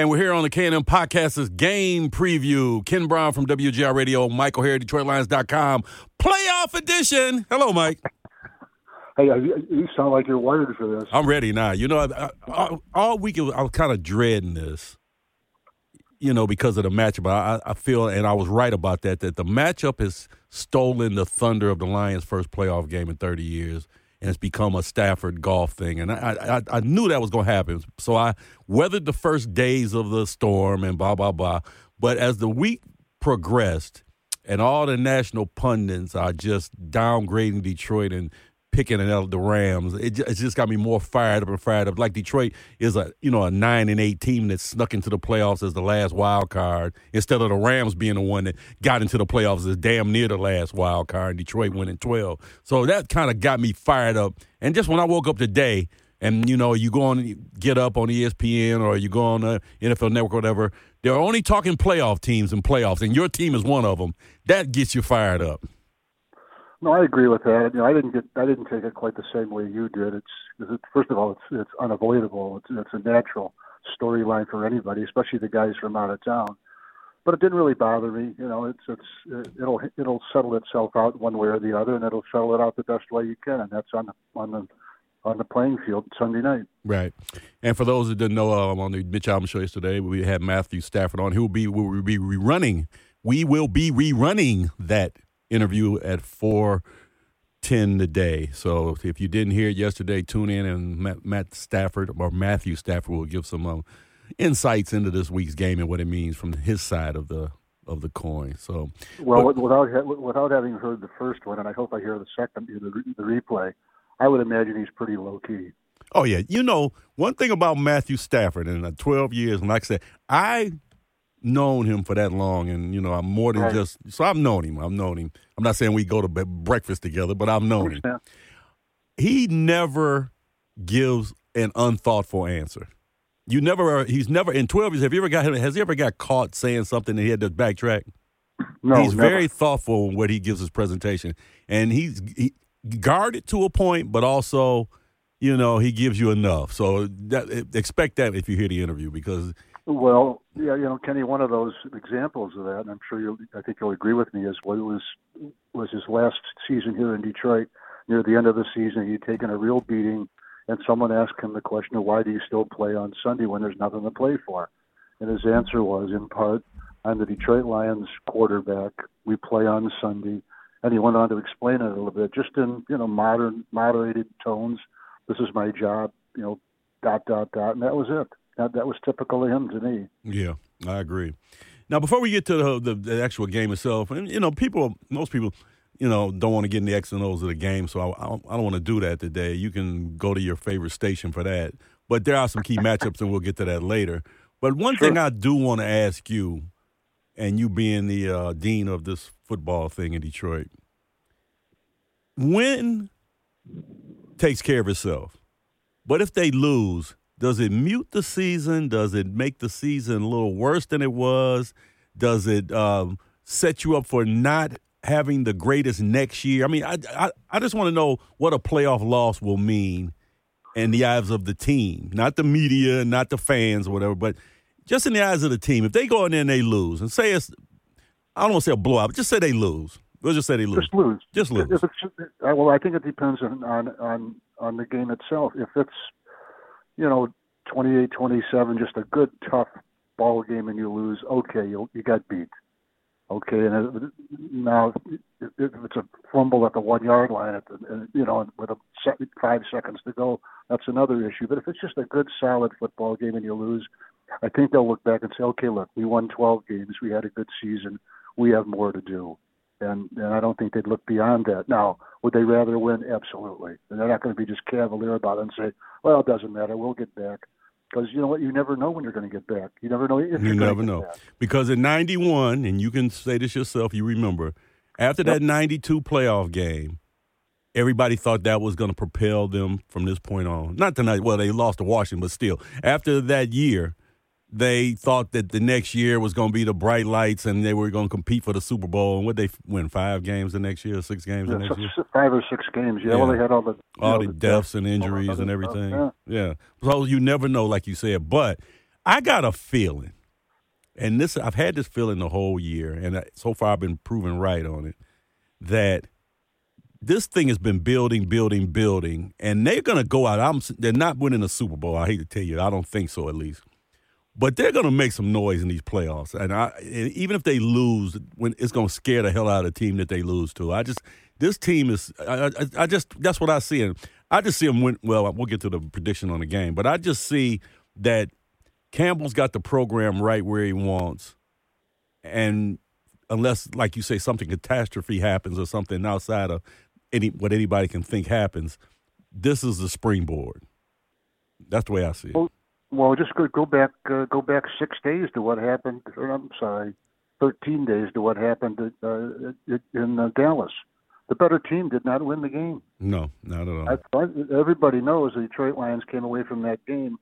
And we're here on the K&M Podcast's game preview. Ken Brown from WJR Radio, Michael O'Hara, DetroitLions.com, playoff edition. Hello, Mike. Hey, uh, you sound like you're wired for this. I'm ready now. You know, I, I, all week I was kind of dreading this, you know, because of the matchup. I, I feel, and I was right about that, that the matchup has stolen the thunder of the Lions' first playoff game in 30 years and it's become a Stafford Goff thing. And I, I, I knew that was going to happen. So I weathered the first days of the storm and blah, blah, blah. But as the week progressed, and all the national pundits are just downgrading Detroit and picking out the Rams. It, it just got me more fired up and fired up. Like Detroit is a you know a nine and eight team that snuck into the playoffs as the last wild card instead of the Rams being the one that got into the playoffs as damn near the last wild card. Detroit winning twelve, so that kind of got me fired up. And just when I woke up today. And you know, you go on, get up on ESPN or you go on the NFL Network or whatever. They're only talking playoff teams and playoffs, and your team is one of them. That gets you fired up. No, I agree with that. You know, I didn't get, I didn't take it quite the same way you did. It's, it's first of all, it's it's unavoidable. It's it's a natural storyline for anybody, especially the guys from out of town. But it didn't really bother me. You know, it's it's it'll it'll settle itself out one way or the other, and it'll settle it out the best way you can, and that's on the on the on the playing field Sunday night. Right. And for those that didn't know, um, on the Mitch Albom show yesterday, we had Matthew Stafford on. He will be we will be rerunning. We will be rerunning that interview at 410 today. So if you didn't hear it yesterday, tune in and Matt, Matt Stafford or Matthew Stafford will give some um, insights into this week's game and what it means from his side of the of the coin. So well, but, without without having heard the first one, and I hope I hear the second the, the replay, I would imagine he's pretty low key. Oh yeah, you know one thing about Matthew Stafford in the 12 years, and like I said, I known him for that long, and you know, I'm more than right. just. So I've known him. I've known him. I'm not saying we go to breakfast together, but I've known him. He never gives an unthoughtful answer. You never. Uh, he's never in 12 years. Have you ever got him? Has he ever got caught saying something and he had to backtrack? No, he's never. very thoughtful in what he gives his presentation, and he's he, guarded to a point, but also, you know, he gives you enough. So that, expect that if you hear the interview because well, yeah, you know, Kenny, one of those examples of that, and I'm sure you, I think you'll agree with me, is what was was his last season here in Detroit. Near the end of the season, he'd taken a real beating, and someone asked him the question of why do you still play on Sunday when there's nothing to play for? And his answer was, in part, I'm the Detroit Lions quarterback. We play on Sunday, and he went on to explain it a little bit, just in you know modern, moderated tones. This is my job, you know, dot dot dot, and that was it that, that was typical of him to me. Yeah, I agree. Now, before we get to the, the, the actual game itself, and you know, people, most people, you know, don't want to get in the X and O's of the game, so I, I don't, don't want to do that today. You can go to your favorite station for that. But there are some key matchups, and we'll get to that later. But one sure. thing I do want to ask you, and you being the uh, dean of this football thing in Detroit, when takes care of itself. But if they lose, does it mute the season? Does it make the season a little worse than it was? Does it um, set you up for not having the greatest next year? I mean, I, I, I just want to know what a playoff loss will mean in the eyes of the team, not the media, not the fans or whatever, but just in the eyes of the team. If they go in there and they lose, and say it's, I don't want to say a blowout, but just say they lose. We'll just say they lose. Just lose. Just lose. It's, well, I think it depends on, on, on, on the game itself. If it's you know, 28-27, just a good tough ball game, and you lose. Okay, you you got beat. Okay, and now if it's a fumble at the one yard line, at the, you know, with a five seconds to go, that's another issue. But if it's just a good solid football game and you lose, I think they'll look back and say, okay, look, we won 12 games, we had a good season, we have more to do and and I don't think they'd look beyond that. Now, would they rather win? Absolutely. And they're not going to be just cavalier about it and say, "Well, it doesn't matter. We'll get back." Because you know what, you never know when you're going to get back. You never know if you never know. Back. Because in '91, and you can say this yourself, you remember after yep. that '92 playoff game, everybody thought that was going to propel them from this point on. Not tonight. Well, they lost to Washington, but still, after that year, they thought that the next year was going to be the bright lights and they were going to compete for the Super Bowl. And what they win five games the next year, six games yeah, the next year? Five or six games. Yeah. yeah. Well, they had all the all know, the, deaths and injuries and everything. Yeah. yeah. So you never know, like you said. But I got a feeling, and this I've had this feeling the whole year, and so far I've been proven right on it that this thing has been building, building, building, and they're going to go out. I'm they're not winning a Super Bowl. I hate to tell you, I don't think so at least, but they're going to make some noise in these playoffs. And, I, and even if they lose, when it's going to scare the hell out of the team that they lose to. I just this team is. I, I, I just that's what I see. And I just see them win. Well, we'll get to the prediction on the game, but I just see that Campbell's got the program right where he wants, and unless, like you say, something catastrophe happens or something outside of any what anybody can think happens, this is the springboard. That's the way I see it. Well, well just go go back uh, go back six days to what happened. Or I'm sorry, thirteen days to what happened at, uh, in uh, Dallas. The better team did not win the game. No, not at all. I, everybody knows the Detroit Lions came away from that game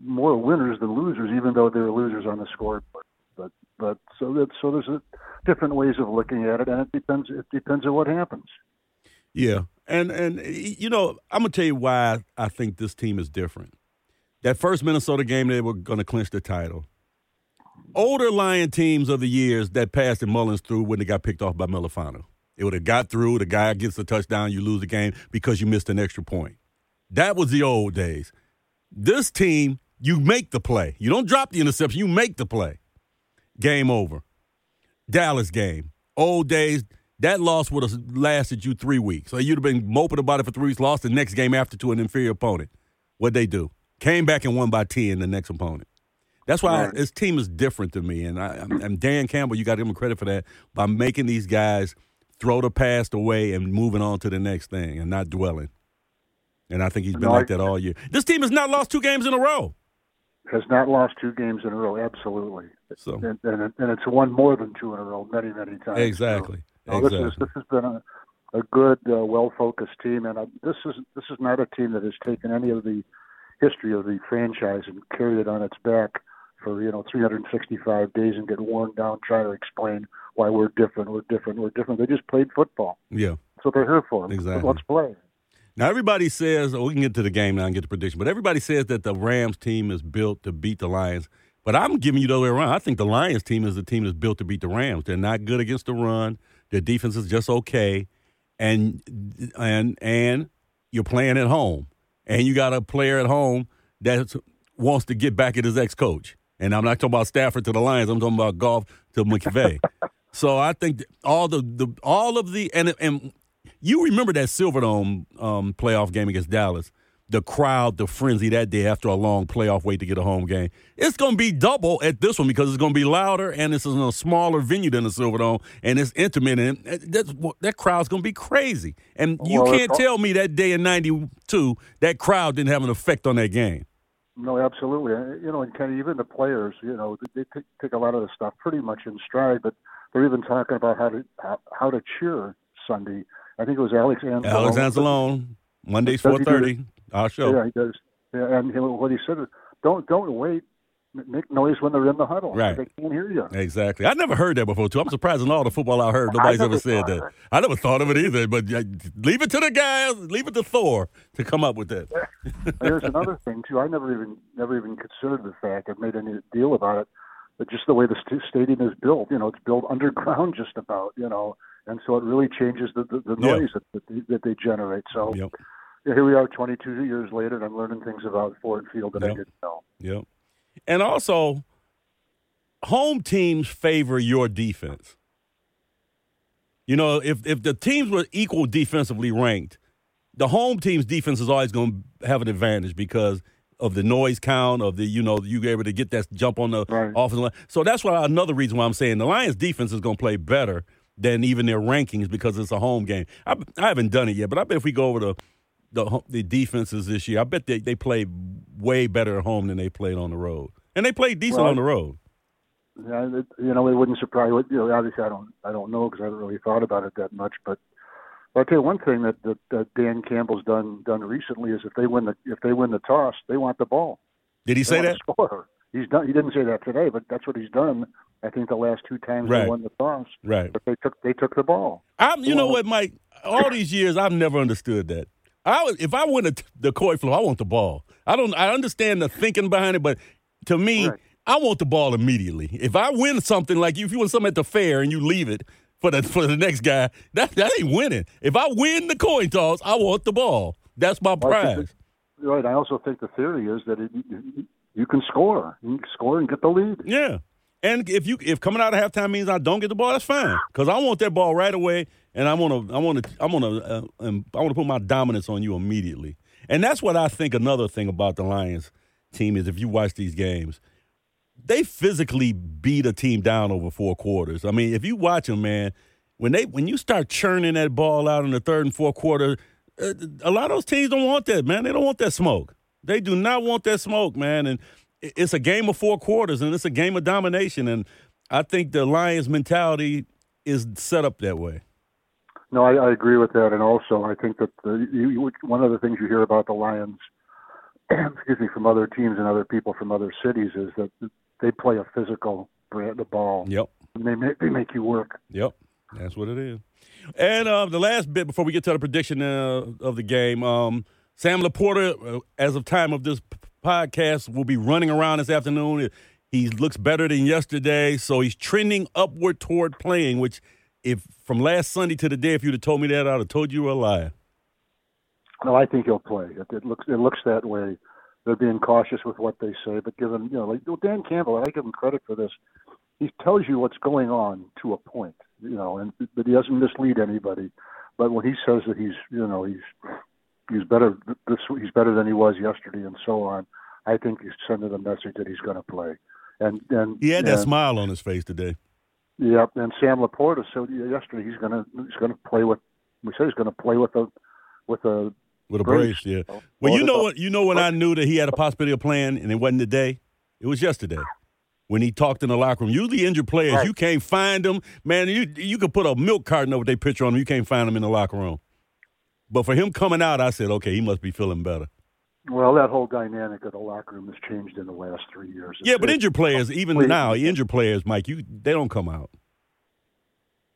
more winners than losers, even though they were losers on the scoreboard. But but so that so there's a, different ways of looking at it, and it depends. It depends on what happens. Yeah, and and you know, I'm gonna tell you why I think this team is different. That first Minnesota game, they were gonna clinch the title. Older Lion teams of the years that passed and Mullens through when they got picked off by Melifonwu. It would have got through. The guy gets the touchdown, you lose the game because you missed an extra point. That was the old days. This team, you make the play. You don't drop the interception, you make the play. Game over. Dallas game. Old days, that loss would have lasted you three weeks. So you'd have been moping about it for three weeks, lost the next game after to an inferior opponent. What'd they do? Came back and won by 10 the next opponent. That's why right. this team is different to me. And, I, and Dan Campbell, you got to give him credit for that by making these guys throw the past away and moving on to the next thing and not dwelling. And I think he's been no, like that all year. This team has not lost two games in a row. Has not lost two games in a row, absolutely. So, and, and, and it's won more than two in a row many, many times. Exactly. So, exactly. This, is, this has been a, a good, uh, well-focused team, and this is this is not a team that has taken any of the history of the franchise and carried it on its back for you know 365 days and get worn down trying to explain why we're different, we're different, we're different. They just played football. Yeah, that's what they're here for. Exactly. Let's play. Now everybody says oh, we can get to the game now and get the prediction, but everybody says that the Rams team is built to beat the Lions. But I'm giving you the other way around. I think the Lions team is the team that's built to beat the Rams. They're not good against the run. Their defense is just okay, and and and you're playing at home, and you got a player at home that wants to get back at his ex coach. And I'm not talking about Stafford to the Lions. I'm talking about Goff to McVay. so I think all the, the all of the and and you remember that Silverdome um, playoff game against Dallas the crowd, the frenzy that day after a long playoff wait to get a home game. It's going to be double at this one because it's going to be louder and it's in a smaller venue than the Silverdome and it's intimate and that's, that crowd's going to be crazy. And you well, can't tell me that day in '92 that crowd didn't have an effect on that game. No, absolutely. You know, and Kenny, even the players, you know, they take, take a lot of the stuff pretty much in stride, but they're even talking about how to how, how to cheer Sunday. I think it was Alex Anzalone. Alex Anzalone, Mondays four thirty. Ah, Our show. Yeah, he does. Yeah, and what he said is, don't don't wait. Make noise when they're in the huddle. Right. They can't hear you. Exactly. I never heard that before, too. I'm surprised in all the football I heard, nobody's I ever said that. It. I never thought of it either, but leave it to the guys, leave it to Thor to come up with that. There's another thing, too. I never even never even considered the fact, I've made any deal about it, but just the way the st- stadium is built, you know, it's built underground just about, you know, and so it really changes the, the, the noise that, that, they, that they generate. So yep here we are 22 years later, and I'm learning things about Ford Field that yep. I didn't know. Yep. And also, home teams favor your defense. You know, if if the teams were equal defensively ranked, the home team's defense is always going to have an advantage because of the noise count of the you know you able to get that jump on the right. offensive line. So that's why another reason why I'm saying the Lions defense is going to play better than even their rankings because it's a home game. I, I haven't done it yet, but I bet if we go over the the the defenses this year. I bet they they played way better at home than they played on the road, and they played decent well, on the road. Yeah, it, you know, it wouldn't surprise. You know, obviously, I don't I don't know because I haven't really thought about it that much. But I'll tell you one thing that, that that Dan Campbell's done done recently is if they win the if they win the toss, they want the ball. Did he they say that? Score. He's done. He didn't say that today, but that's what he's done. I think the last two times right. they won the toss. Right. But they took they took the ball. I'm. You know what, Mike? All these years, I've never understood that. I if I win the, the coin flip, I want the ball. I don't. I understand the thinking behind it, but To me, right. I want the ball immediately. If I win something like you, if you win something at the fair and you leave it for the for the next guy, that that ain't winning. If I win the coin toss, I want the ball. That's my prize. right. I also think the theory is that it, you, you can score. You can score and get the lead. Yeah. And if you if coming out of halftime means I don't get the ball, that's fine because I want that ball right away, and I want to I want to I want to uh, I want to put my dominance on you immediately. And that's what I think. Another thing about the Lions team is if you watch these games, they physically beat a team down over four quarters. I mean, if you watch them, man, when they when you start churning that ball out in the third and fourth quarter, uh, a lot of those teams don't want that, man. They don't want that smoke. They do not want that smoke, man. And it's a game of four quarters and it's a game of domination. And I think the Lions mentality is set up that way. No, I, I agree with that, and also I think that the, you, one of the things you hear about the Lions, excuse me, from other teams and other people from other cities is that they play a physical brand of ball. Yep. And they make, they make you work. Yep, that's what it is. And uh, the last bit before we get to the prediction uh, of the game, um, Sam LaPorta, uh, as of time of this podcast will be running around this afternoon. He looks better than yesterday, so he's trending upward toward playing. Which, if from last Sunday to the day, if you'd have told me that, I'd have told you were a liar. No, I think he'll play. It, it looks it looks that way. They're being cautious with what they say, but given you know, like Dan Campbell, I give him credit for this. He tells you what's going on to a point, you know, and but he doesn't mislead anybody. But when he says that he's, you know, he's he's better this he's better than he was yesterday and so on. I think he's sending a message that he's going to play. And and he had that and, smile on his face today. Yep, and Sam LaPorta said yesterday he's going to he's to play with. We said he's going to play with a with a with a brace. brace yeah. So, well, oh, you know what? You know when I knew that he had a possibility of playing, and it wasn't today. It was yesterday when he talked in the locker room. Usually injured players, right. you can't find them. Man, you you could put a milk carton over their picture on them. You can't find them in the locker room. But for him coming out, I said, okay, he must be feeling better. Well, that whole dynamic of the locker room has changed in the last three years. Yeah, but injured players, even now, injured players, Mike, you they don't come out.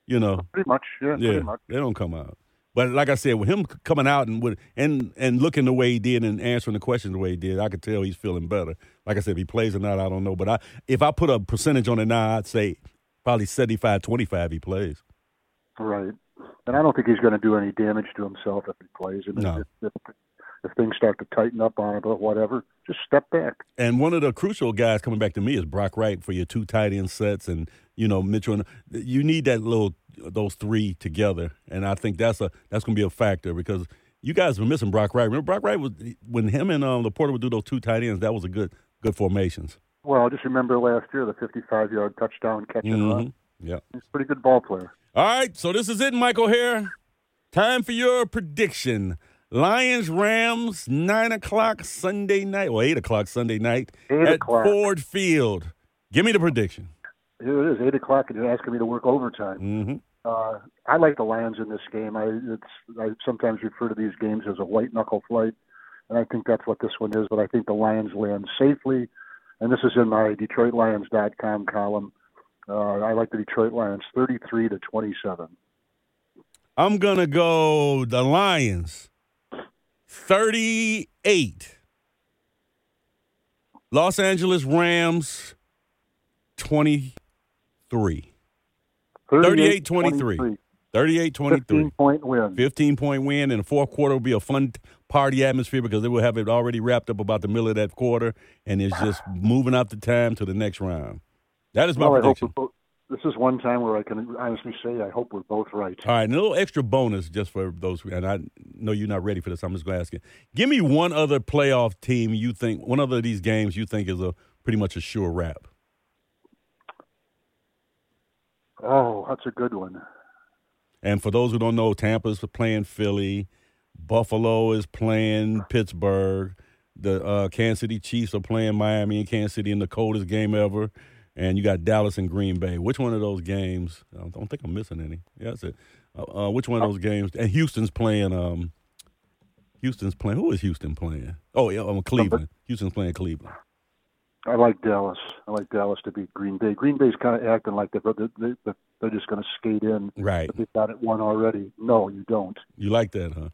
You know, pretty much, yeah, yeah, much. they don't come out. But like I said, with him coming out and with, and and looking the way he did and answering the questions the way he did, I could tell he's feeling better. Like I said, if he plays or not, I don't know. But I, if I put a percentage on it now, I'd say probably 75-25 he plays. Right and I don't think he's going to do any damage to himself if he plays. I mean, no. if, if, if things start to tighten up on it or whatever, just step back. And one of the crucial guys coming back to me is Brock Wright for your two tight end sets, and you know Mitchell. And you need that little those three together, and I think that's a that's going to be a factor because you guys were missing Brock Wright. Remember Brock Wright was when him and um, LaPorta would do those two tight ends. That was a good good formations. Well, just remember last year the 55 yard touchdown catch mm-hmm. run. Yeah, he's a pretty good ball player. All right, so this is it, Michael O'Hara, Time for your prediction. Lions Rams nine o'clock Sunday night, well eight o'clock Sunday night eight at o'clock. Ford Field. Give me the prediction. Here it is, eight o'clock, and you're asking me to work overtime. Mm-hmm. Uh, I like the Lions in this game. I it's I sometimes refer to these games as a white knuckle fight, and I think that's what this one is. But I think the Lions land safely, and this is in my DetroitLions.com column. Uh, I like the Detroit Lions, thirty-three to twenty-seven. I'm gonna go the Lions, thirty-eight. Los Angeles Rams, twenty-three. 38 23. 38 23. 15 point win. 15 point win. And the fourth quarter will be a fun party atmosphere because they will have it already wrapped up about the middle of that quarter. And it's just moving out the time to the next round. That is my well, prediction. Both, this is one time where I can honestly say I hope we're both right. All right, and a little extra bonus just for those, and I know you're not ready for this. I'm just going to ask you. Give me one other playoff team you think, one other of these games you think is a pretty much a sure wrap. Oh, that's a good one. And for those who don't know, Tampa's playing Philly, Buffalo is playing Pittsburgh, the uh, Kansas City Chiefs are playing Miami and Kansas City in the coldest game ever and you got Dallas and Green Bay. Which one of those games? I don't think I'm missing any. Yeah, that's it. Uh, uh, which one of those games? And Houston's playing. Um, Houston's playing. Who is Houston playing? Oh, yeah, um, Cleveland. Houston's playing Cleveland. I like Dallas. I like Dallas to beat Green Bay. Green Bay's kind of acting like they're, they, they're just going to skate in. Right. They've got it won already. No, you don't. You like that, huh?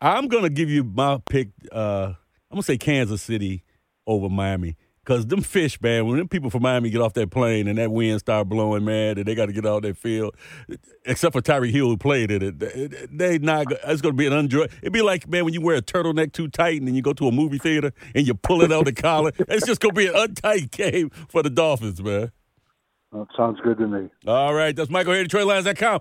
I'm going to give you my pick. Uh, I'm going to say Kansas City over Miami. Cause them fish, man, when them people from Miami get off that plane and that wind start blowing, man, and they got to get out that field, except for Tyreek Hill who played in it, they not. It's gonna be an enjoy. It'd be like, man, when you wear a turtleneck too tight and then you go to a movie theater and you pull it out the collar. It's just gonna be an untight game for the Dolphins, man. That sounds good to me. All right, that's Michael O'Hara at DetroitLions.com.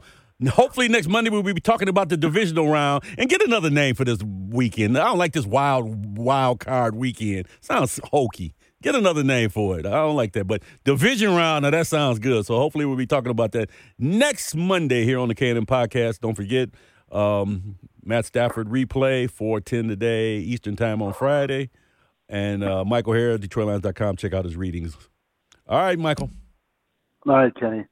Hopefully next Monday we'll be talking about the divisional round and get another name for this weekend. I don't like this wild wild card weekend. Sounds hokey. Get another name for it. I don't like that. But division round, now that sounds good. So hopefully we'll be talking about that next Monday here on the K&M Podcast. Don't forget, um, Matt Stafford replay, 410 today, Eastern Time on Friday. And uh, Michael Harris, DetroitLions.com. Check out his readings. All right, Michael. All right, Kenny.